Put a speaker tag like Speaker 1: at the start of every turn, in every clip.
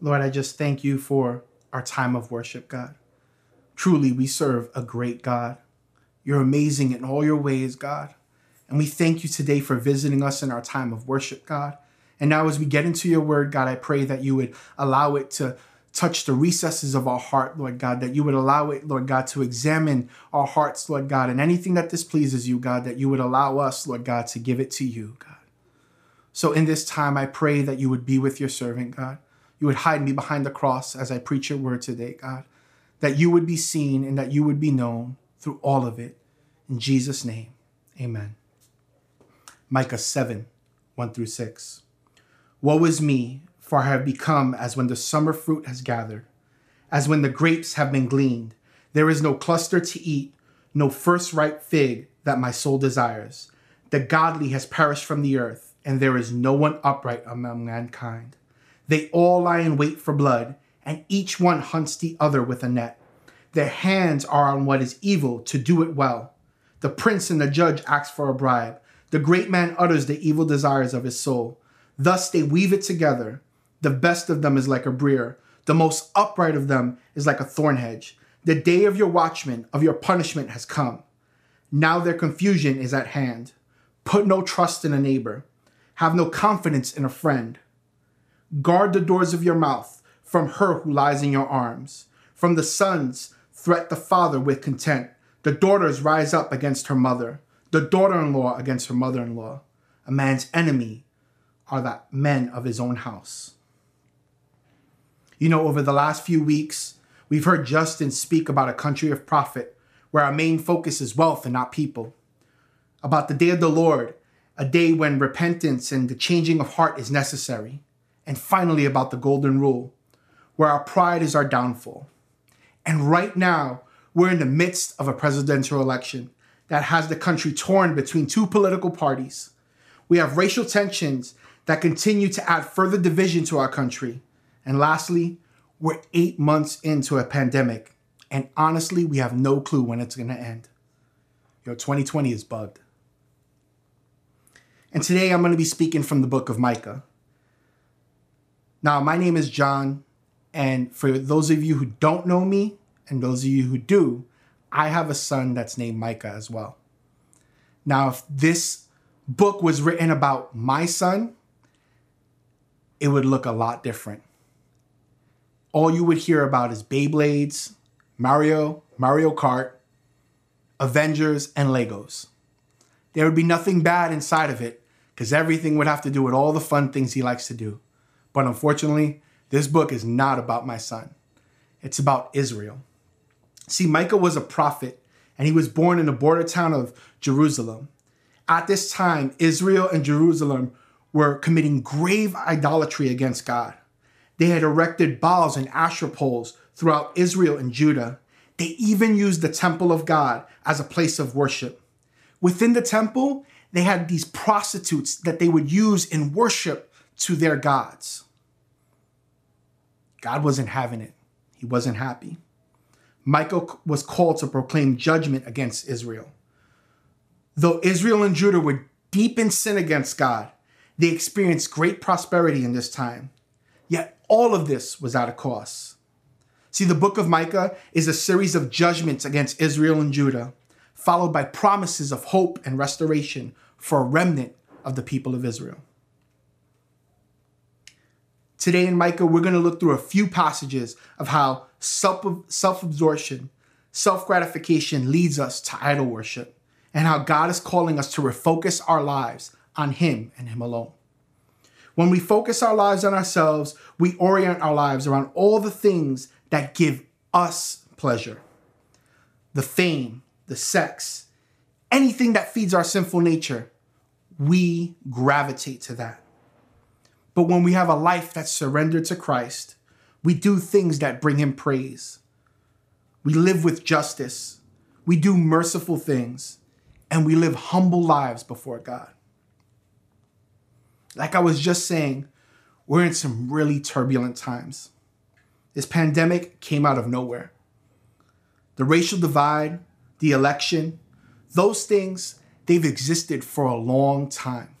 Speaker 1: Lord, I just thank you for our time of worship, God. Truly, we serve a great God. You're amazing in all your ways, God. And we thank you today for visiting us in our time of worship, God. And now, as we get into your word, God, I pray that you would allow it to touch the recesses of our heart, Lord God, that you would allow it, Lord God, to examine our hearts, Lord God, and anything that displeases you, God, that you would allow us, Lord God, to give it to you, God. So in this time, I pray that you would be with your servant, God. You would hide me behind the cross as I preach your word today, God. That you would be seen and that you would be known through all of it. In Jesus' name, amen. Micah 7 1 through 6. Woe is me, for I have become as when the summer fruit has gathered, as when the grapes have been gleaned. There is no cluster to eat, no first ripe fig that my soul desires. The godly has perished from the earth, and there is no one upright among mankind. They all lie in wait for blood, and each one hunts the other with a net. Their hands are on what is evil to do it well. The prince and the judge ask for a bribe. The great man utters the evil desires of his soul. Thus they weave it together. The best of them is like a brier. The most upright of them is like a thorn hedge. The day of your watchman, of your punishment, has come. Now their confusion is at hand. Put no trust in a neighbor. Have no confidence in a friend. Guard the doors of your mouth from her who lies in your arms. From the sons, threat the father with content. The daughters rise up against her mother. The daughter in law against her mother in law. A man's enemy are the men of his own house. You know, over the last few weeks, we've heard Justin speak about a country of profit where our main focus is wealth and not people. About the day of the Lord, a day when repentance and the changing of heart is necessary and finally about the golden rule, where our pride is our downfall. And right now, we're in the midst of a presidential election that has the country torn between two political parties. We have racial tensions that continue to add further division to our country. And lastly, we're eight months into a pandemic, and honestly, we have no clue when it's gonna end. Yo, 2020 is bugged. And today I'm gonna be speaking from the book of Micah. Now, my name is John, and for those of you who don't know me, and those of you who do, I have a son that's named Micah as well. Now, if this book was written about my son, it would look a lot different. All you would hear about is Beyblades, Mario, Mario Kart, Avengers, and Legos. There would be nothing bad inside of it because everything would have to do with all the fun things he likes to do. But unfortunately, this book is not about my son. It's about Israel. See, Micah was a prophet, and he was born in the border town of Jerusalem. At this time, Israel and Jerusalem were committing grave idolatry against God. They had erected Baals and Asherah poles throughout Israel and Judah. They even used the temple of God as a place of worship. Within the temple, they had these prostitutes that they would use in worship to their gods. God wasn't having it. He wasn't happy. Micah was called to proclaim judgment against Israel. Though Israel and Judah were deep in sin against God, they experienced great prosperity in this time. Yet all of this was at a cost. See, the book of Micah is a series of judgments against Israel and Judah, followed by promises of hope and restoration for a remnant of the people of Israel. Today in Micah, we're going to look through a few passages of how self absorption, self gratification leads us to idol worship, and how God is calling us to refocus our lives on Him and Him alone. When we focus our lives on ourselves, we orient our lives around all the things that give us pleasure the fame, the sex, anything that feeds our sinful nature, we gravitate to that. But when we have a life that's surrendered to Christ, we do things that bring him praise. We live with justice. We do merciful things. And we live humble lives before God. Like I was just saying, we're in some really turbulent times. This pandemic came out of nowhere. The racial divide, the election, those things, they've existed for a long time.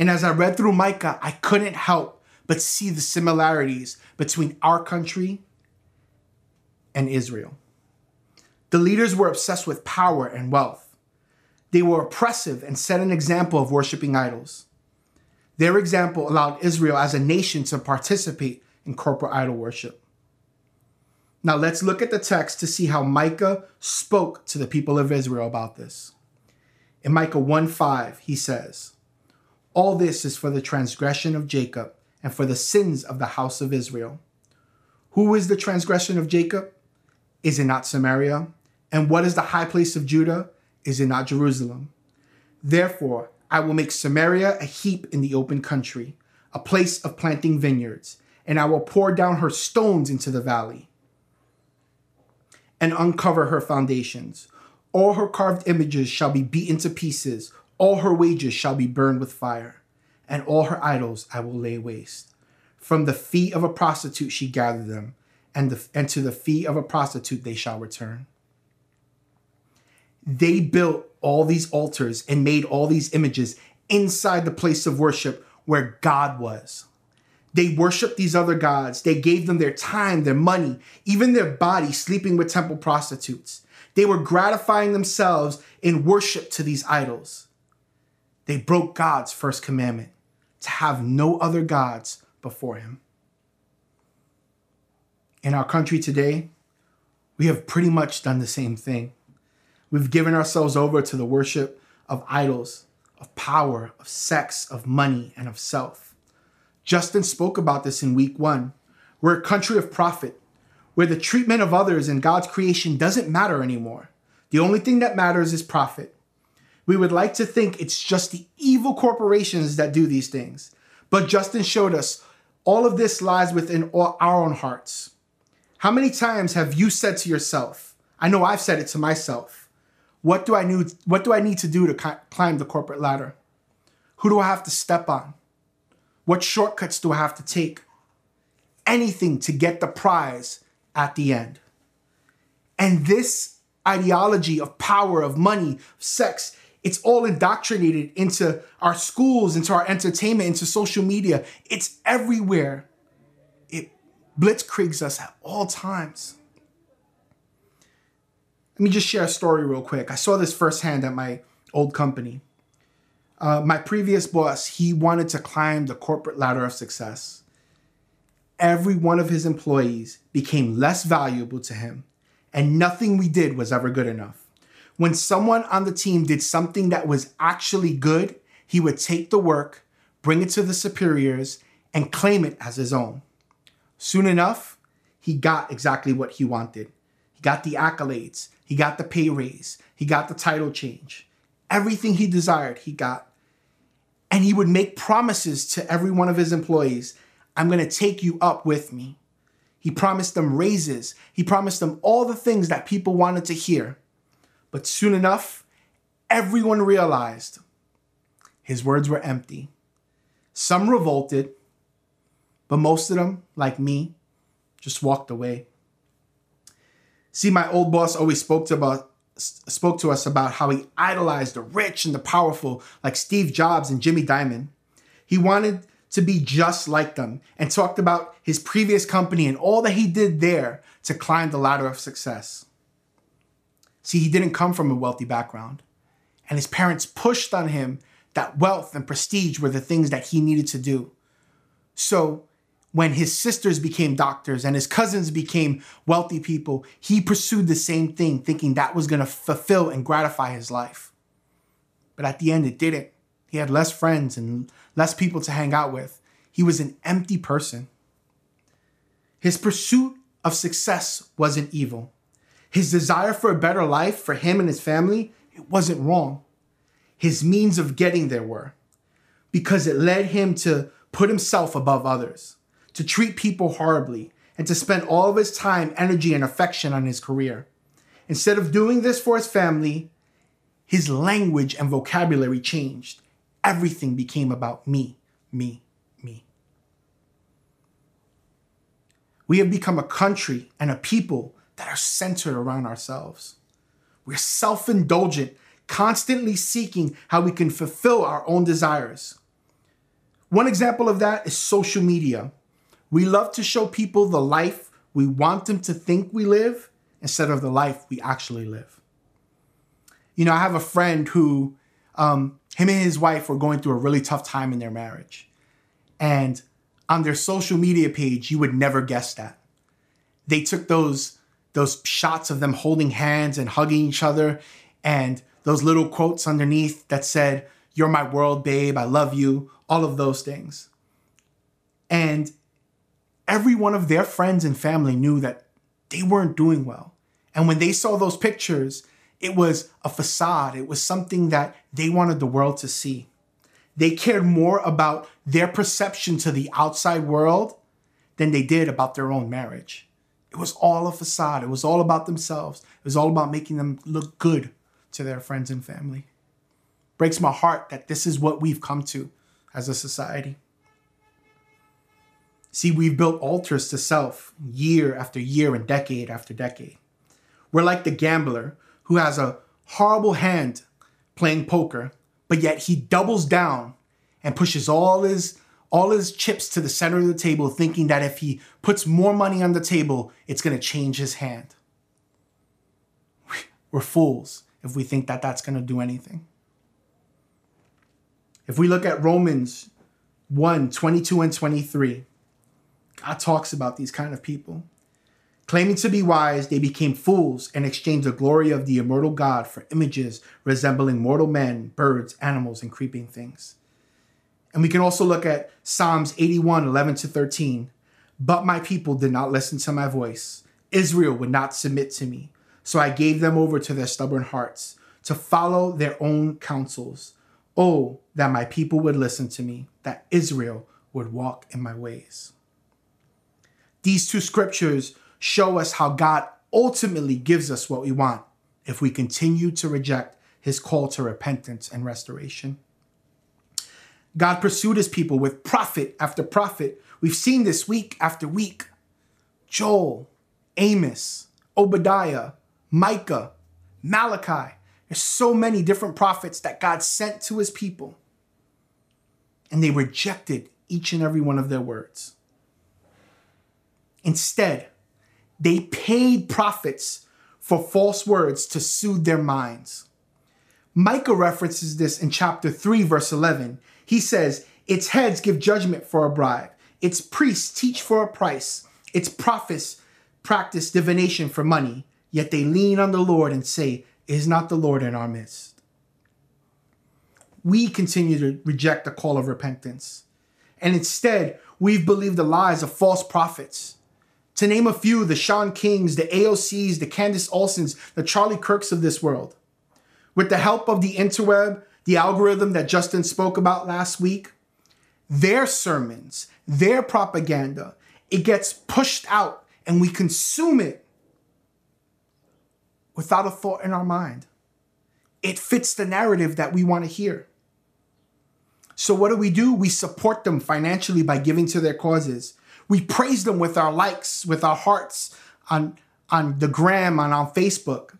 Speaker 1: And as I read through Micah, I couldn't help but see the similarities between our country and Israel. The leaders were obsessed with power and wealth. They were oppressive and set an example of worshiping idols. Their example allowed Israel as a nation to participate in corporate idol worship. Now let's look at the text to see how Micah spoke to the people of Israel about this. In Micah 1 5, he says, All this is for the transgression of Jacob and for the sins of the house of Israel. Who is the transgression of Jacob? Is it not Samaria? And what is the high place of Judah? Is it not Jerusalem? Therefore, I will make Samaria a heap in the open country, a place of planting vineyards, and I will pour down her stones into the valley and uncover her foundations. All her carved images shall be beaten to pieces, all her wages shall be burned with fire, and all her idols I will lay waste. From the feet of a prostitute she gathered them, and, the, and to the feet of a prostitute they shall return. They built all these altars and made all these images inside the place of worship where God was. They worshiped these other gods. They gave them their time, their money, even their body, sleeping with temple prostitutes. They were gratifying themselves in worship to these idols. They broke God's first commandment to have no other gods before him. In our country today, we have pretty much done the same thing. We've given ourselves over to the worship of idols, of power, of sex, of money, and of self. Justin spoke about this in week one. We're a country of profit, where the treatment of others in God's creation doesn't matter anymore. The only thing that matters is profit. We would like to think it's just the evil corporations that do these things. But Justin showed us all of this lies within our own hearts. How many times have you said to yourself, I know I've said it to myself, what do I need what do I need to do to climb the corporate ladder? Who do I have to step on? What shortcuts do I have to take? Anything to get the prize at the end. And this ideology of power, of money, sex, it's all indoctrinated into our schools, into our entertainment, into social media. It's everywhere. It blitzkriegs us at all times. Let me just share a story real quick. I saw this firsthand at my old company. Uh, my previous boss, he wanted to climb the corporate ladder of success. Every one of his employees became less valuable to him, and nothing we did was ever good enough. When someone on the team did something that was actually good, he would take the work, bring it to the superiors, and claim it as his own. Soon enough, he got exactly what he wanted. He got the accolades, he got the pay raise, he got the title change. Everything he desired, he got. And he would make promises to every one of his employees I'm to take you up with me. He promised them raises. He promised them all the things that people wanted to hear. But soon enough, everyone realized his words were empty. Some revolted, but most of them, like me, just walked away. See, my old boss always spoke to about spoke to us about how he idolized the rich and the powerful, like Steve Jobs and Jamie Dimon. He wanted to be just like them and talked about his previous company and all that he did there to climb the ladder of success. See, he didn't come from a wealthy background, and his parents pushed on him that wealth and prestige were the things that he needed to do. So when his sisters became doctors and his cousins became wealthy people, he pursued the same thing, thinking that was going to fulfill and gratify his life. But at the end, it didn't. He had less friends and less people to hang out with. He was an empty person. His pursuit of success wasn't evil. His desire for a better life for him and his family, it wasn't wrong. His means of getting there were because it led him to put himself above others to treat people horribly, and to spend all of his time, energy, and affection on his career. Instead of doing this for his family, his language and vocabulary changed. Everything became about me, me, me. We have become a country and a people that are centered around ourselves. We're self indulgent, constantly seeking how we can fulfill our own desires. One example of that is social media. We love to show people the life we want them to think we live instead of the life we actually live. You know, I have a friend who, um, him and his wife were going through a really tough time in their marriage. And on their social media page, you would never guess that. They took those those shots of them holding hands and hugging each other and those little quotes underneath that said, You're my world, babe, I love you, all of those things. And every one of their friends and family knew that they weren't doing well. And when they saw those pictures, it was a facade, it was something that they wanted the world to see. They cared more about their perception to the outside world than they did about their own marriage. It was all a facade. It was all about themselves. It was all about making them look good to their friends and family. Breaks my heart that this is what we've come to as a society. See, we've built altars to self year after year and decade after decade. We're like the gambler who has a horrible hand playing poker, but yet he doubles down and pushes all his all his chips to the center of the table thinking that if he puts more money on the table, it's going to change his hand. We're fools if we think that that's going to do anything. If we look at Romans 1 22 and 23, God talks about these kind of people. Claiming to be wise, they became fools and exchanged the glory of the immortal God for images resembling mortal men, birds, animals, and creeping things. And we can also look at Psalms 81 11 to 13. But my people did not listen to my voice. Israel would not submit to me. So I gave them over to their stubborn hearts to follow their own counsels. Oh, that my people would listen to me, that Israel would walk in my ways. These two scriptures show us how God ultimately gives us what we want if we continue to reject his call to repentance and restoration. God pursued his people with prophet after prophet. We've seen this week after week. Joel, Amos, Obadiah, Micah, Malachi. There's so many different prophets that God sent to his people. And they rejected each and every one of their words. Instead, they paid prophets for false words to soothe their minds. Micah references this in chapter 3, verse 11. He says, Its heads give judgment for a bribe, its priests teach for a price, its prophets practice divination for money. Yet they lean on the Lord and say, Is not the Lord in our midst? We continue to reject the call of repentance. And instead, we've believed the lies of false prophets. To name a few, the Shaun Kings, the AOCs, the Candace Olsons, the Charlie Kirks of this world. With the help of the interweb, the algorithm that Justin spoke about last week, their sermons, their propaganda, it gets pushed out and we consume it without a thought in our mind. It fits the narrative that we want to hear. So, what do we do? We support them financially by giving to their causes. We praise them with our likes, with our hearts on, on the gram and on Facebook.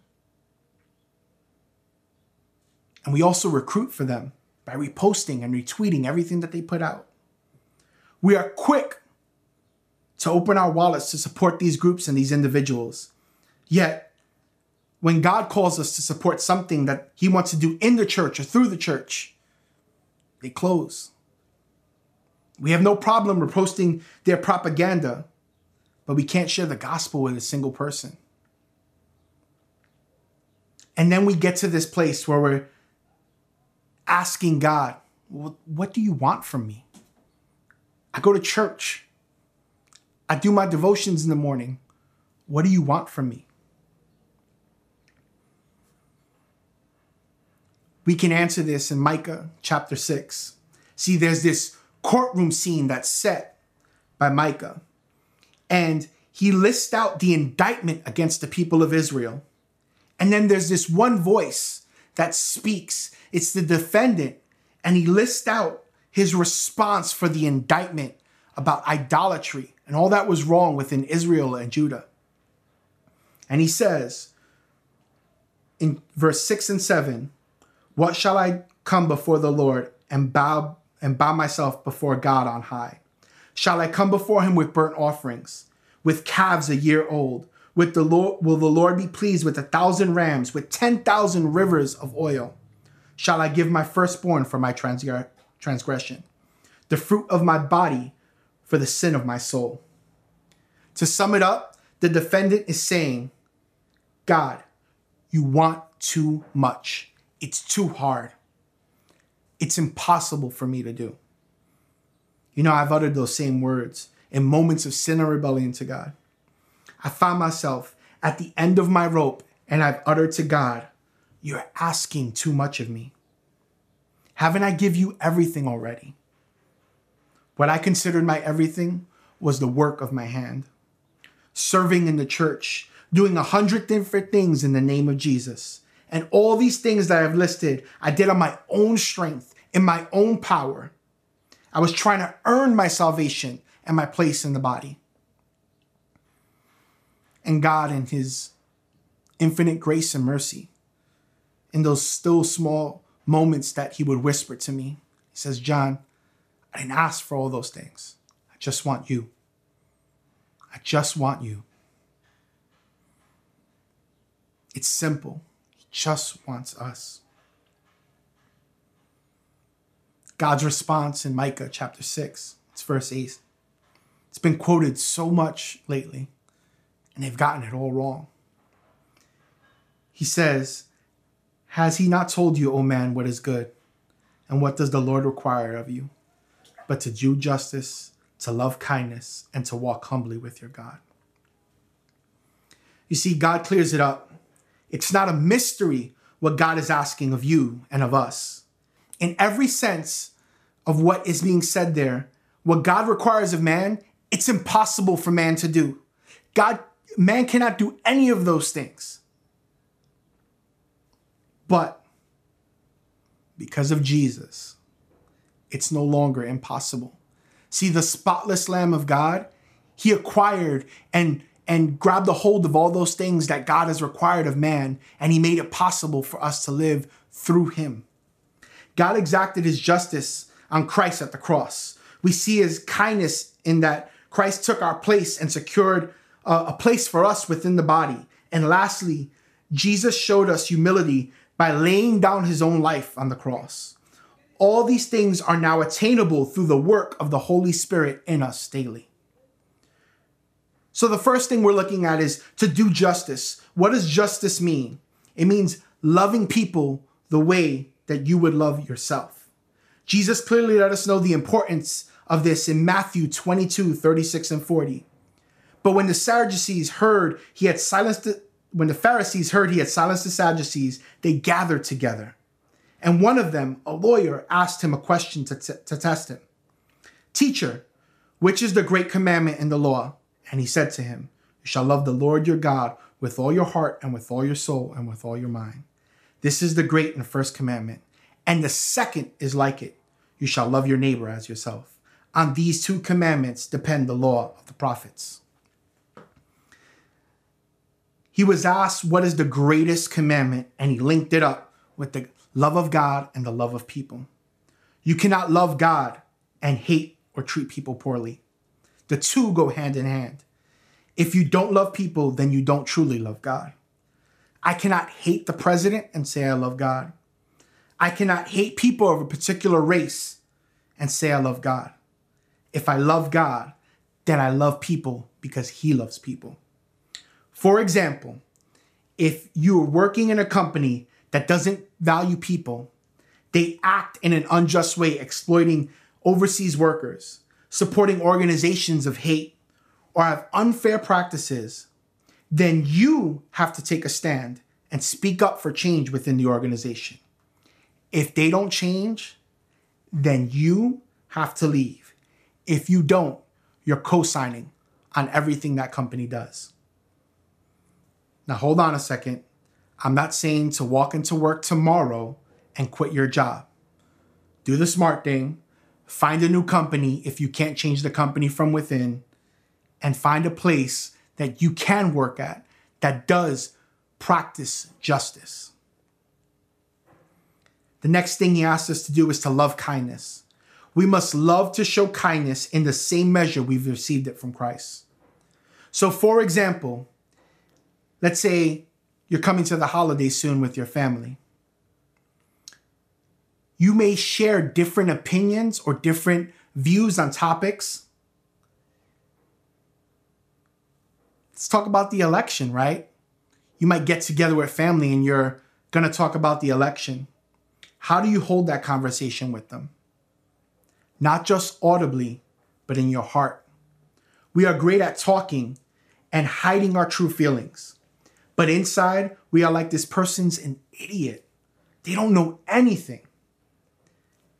Speaker 1: And we also recruit for them by reposting and retweeting everything that they put out. We are quick to open our wallets to support these groups and these individuals. Yet, when God calls us to support something that He wants to do in the church or through the church, they close. We have no problem reposting their propaganda, but we can't share the gospel with a single person. And then we get to this place where we're asking God, What do you want from me? I go to church, I do my devotions in the morning. What do you want from me? We can answer this in Micah chapter 6. See, there's this courtroom scene that's set by Micah, and he lists out the indictment against the people of Israel. And then there's this one voice that speaks, it's the defendant, and he lists out his response for the indictment about idolatry and all that was wrong within Israel and Judah. And he says in verse 6 and 7 what shall I come before the Lord and bow and bow myself before God on high? Shall I come before him with burnt offerings, with calves a year old? With the Lord, will the Lord be pleased with a thousand rams, with ten thousand rivers of oil? Shall I give my firstborn for my transgression, the fruit of my body for the sin of my soul? To sum it up, the defendant is saying, God, you want too much. It's too hard. It's impossible for me to do. You know, I've uttered those same words in moments of sin and rebellion to God. I found myself at the end of my rope and I've uttered to God, You're asking too much of me. Haven't I give you everything already? What I considered my everything was the work of my hand, serving in the church, doing a hundred different things in the name of Jesus. And all these things that I've listed, I did on my own strength, in my own power. I was trying to earn my salvation and my place in the body. And God, in His infinite grace and mercy, in those still small moments that He would whisper to me, He says, John, I didn't ask for all those things. I just want you. I just want you. It's simple. He just wants us. God's response in Micah chapter 6, it's verse 8. It's been quoted so much lately, and they've gotten it all wrong. He says, Has he not told you, O man, what is good? And what does the Lord require of you? But to do justice, to love kindness, and to walk humbly with your God. You see, God clears it up it's not a mystery what God is asking of you and of us. In every sense of what is being said there, what God requires of man, it's impossible for man to do. God, man cannot do any of those things. But because of Jesus, it's no longer impossible. See, the spotless Lamb of God, he acquired and and grabbed a hold of all those things that God has required of man, and he made it possible for us to live through him. God exacted his justice on Christ at the cross. We see his kindness in that Christ took our place and secured a, place for us within the body. And lastly, Jesus showed us humility by laying down his own life on the cross. All these things are now attainable through the work of the Holy Spirit in us daily. So the first thing we're looking at is to do justice. What does justice mean? It means loving people the way that you would love yourself. Jesus clearly let us know the importance of this in Matthew 22, 36 and 40. But when the Sadducees heard he had silenced the, when the Pharisees heard he had silenced the Sadducees, they gathered together. And one of them, a lawyer, asked him a question to, t- to test him. Teacher, which is the great commandment in the law? And he said to him, You shall love the Lord your God with all your heart and with all your soul and with all your mind. This is the great and first commandment. And the second is like it you shall love your neighbor as yourself. On these two commandments depend the law of the prophets. He was asked, What is the greatest commandment? And he linked it up with the love of God and the love of people. You cannot love God and hate or treat people poorly. The two go hand in hand. If you don't love people, then you don't truly love God. I cannot hate the president and say I love God. I cannot hate people of a particular race and say I love God. If I love God, then I love people because He loves people. For example, if you're working in a company that doesn't value people, they act in an unjust way, exploiting overseas workers, supporting organizations of hate, or have unfair practices, then you have to take a stand and speak up for change within the organization. If they don't change, then you have to leave. If you don't, you're co signing on everything that company does. Now, hold on a second. I'm not saying to walk into work tomorrow and quit your job. Do the smart thing, Find a new company if you can't change the company from within, and find a place that you can work at that does practice justice. The next thing he asks us to do is to love kindness. we must love to show kindness in the same measure we've received it from Christ. So, for example, let's say you're coming to the holidays soon with your family. You may share different opinions or different views on topics. Let's talk about the election, right? You might get together with family and you're going to talk about the election. How do you hold that conversation with them? Not just audibly, but in your heart. We are great at talking and hiding our true feelings. But inside, we are like this person's an idiot. They don't know anything.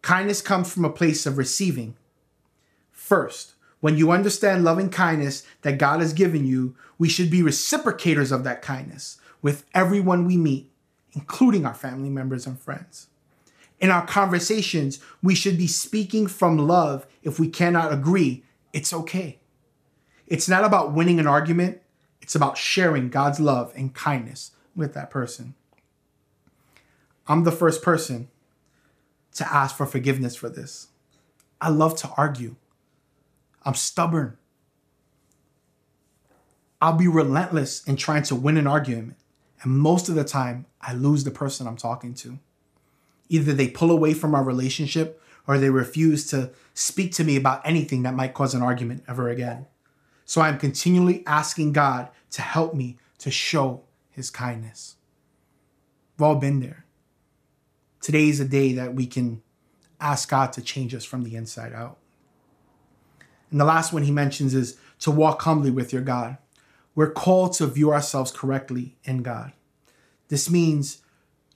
Speaker 1: Kindness comes from a place of receiving. First, when you understand loving kindness that God has given you, we should be reciprocators of that kindness with everyone we meet, including our family members and friends. In our conversations, we should be speaking from love. If we cannot agree, it's okay. It's not about winning an argument, it's about sharing God's love and kindness with that person. I'm the first person to ask for forgiveness for this. I love to argue. I'm stubborn. I'll be relentless in trying to win an argument. And most of the time, I lose the person I'm talking to. Either they pull away from our relationship or they refuse to speak to me about anything that might cause an argument ever again. So I'm continually asking God to help me to show his kindness. We've all been there. Today is a day that we can ask God to change us from the inside out. And the last one he mentions is to walk humbly with your God. We're called to view ourselves correctly in God. This means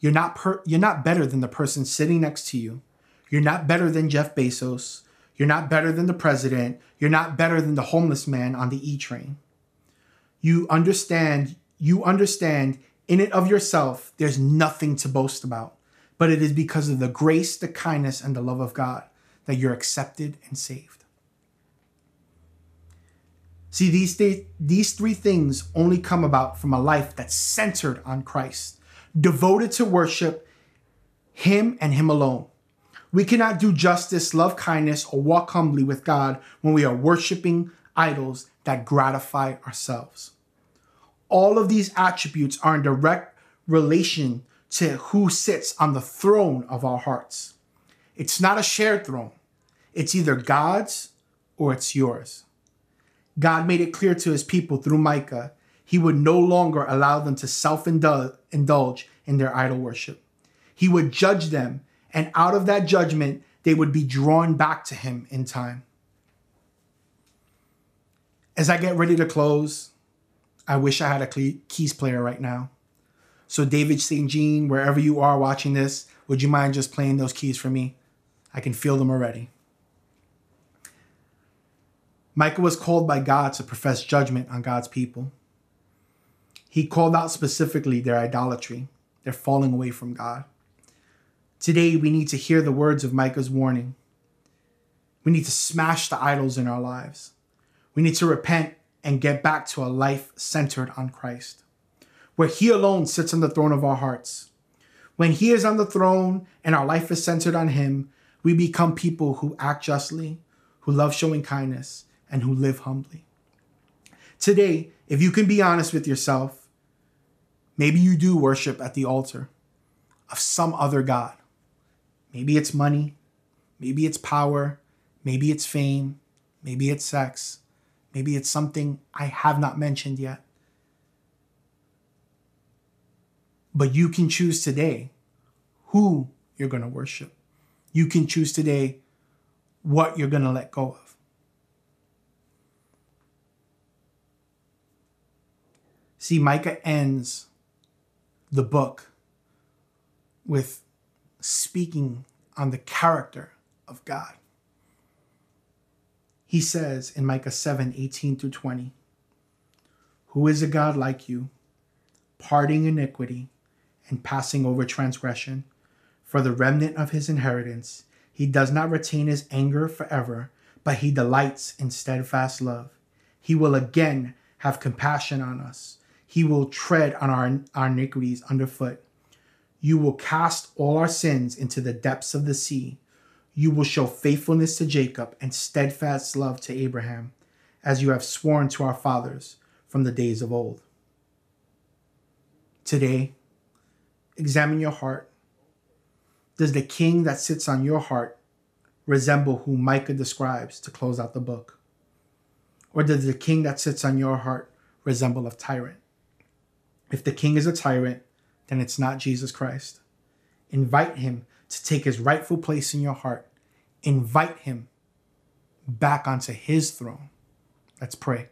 Speaker 1: you're not per- you're not better than the person sitting next to you. You're not better than Jeff Bezos. You're not better than the president. You're not better than the homeless man on the E train. You understand, you understand in it of yourself, there's nothing to boast about, but it is because of the grace, the kindness, and the love of God that you're accepted and saved. See, these, th- these three things only come about from a life that's centered on Christ, devoted to worship Him and Him alone. We cannot do justice, love kindness, or walk humbly with God when we are worshiping idols that gratify ourselves. All of these attributes are in direct relation to who sits on the throne of our hearts. It's not a shared throne, it's either God's or it's yours. God made it clear to his people through Micah he would no longer allow them to self indulge in their idol worship. He would judge them, and out of that judgment, they would be drawn back to him in time. As I get ready to close, I wish I had a keys player right now. So, David St. Jean, wherever you are watching this, would you mind just playing those keys for me? I can feel them already. Micah was called by God to profess judgment on God's people. He called out specifically their idolatry, their falling away from God. Today, we need to hear the words of Micah's warning. We need to smash the idols in our lives. We need to repent and get back to a life centered on Christ, where He alone sits on the throne of our hearts. When He is on the throne and our life is centered on Him, we become people who act justly, who love showing kindness, and who live humbly. Today, if you can be honest with yourself, maybe you do worship at the altar of some other God. Maybe it's money, maybe it's power, maybe it's fame, maybe it's sex, maybe it's something I have not mentioned yet. But you can choose today who you're going to worship. You can choose today what you're going to let go of. See, Micah ends the book with speaking on the character of God. He says in Micah 7 18 through 20, Who is a God like you, parting iniquity and passing over transgression? For the remnant of his inheritance, he does not retain his anger forever, but he delights in steadfast love. He will again have compassion on us he will tread on our, our iniquities underfoot. You will cast all our sins into the depths of the sea. you will show faithfulness to Jacob and steadfast love to Abraham, as you have sworn to our fathers from the days of old. Today, examine your heart. Does the king that sits on your heart resemble who Micah describes to close out the book? Or does the king that sits on your heart resemble a tyrant? If the king is a tyrant, then it's not Jesus Christ. Invite him to take his rightful place in your heart. Invite him back onto his throne. Let's pray.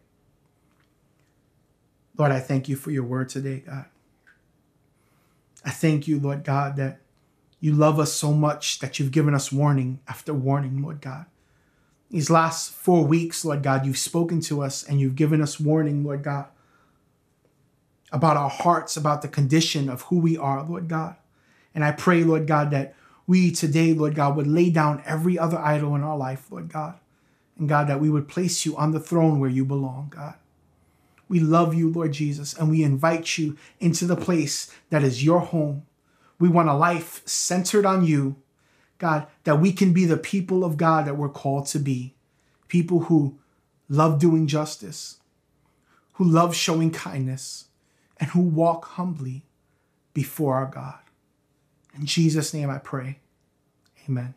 Speaker 1: Lord, I thank you for your word today, God. I thank you, Lord God, that you love us so much that you've given us warning after warning, Lord God. These last four weeks, Lord God, you've spoken to us and you've given us warning, Lord God, about our hearts, about the condition of who we are, Lord God. And I pray, Lord God, that we today, Lord God, would lay down every other idol in our life, Lord God. And God, that we would place you on the throne where you belong, God. We love you, Lord Jesus, and we invite you into the place that is your home. We want a life centered on you, God, that we can be the people of God that we're called to be. People who love doing justice, who love showing kindness, and who walk humbly before our God. In Jesus' name I pray. Amen.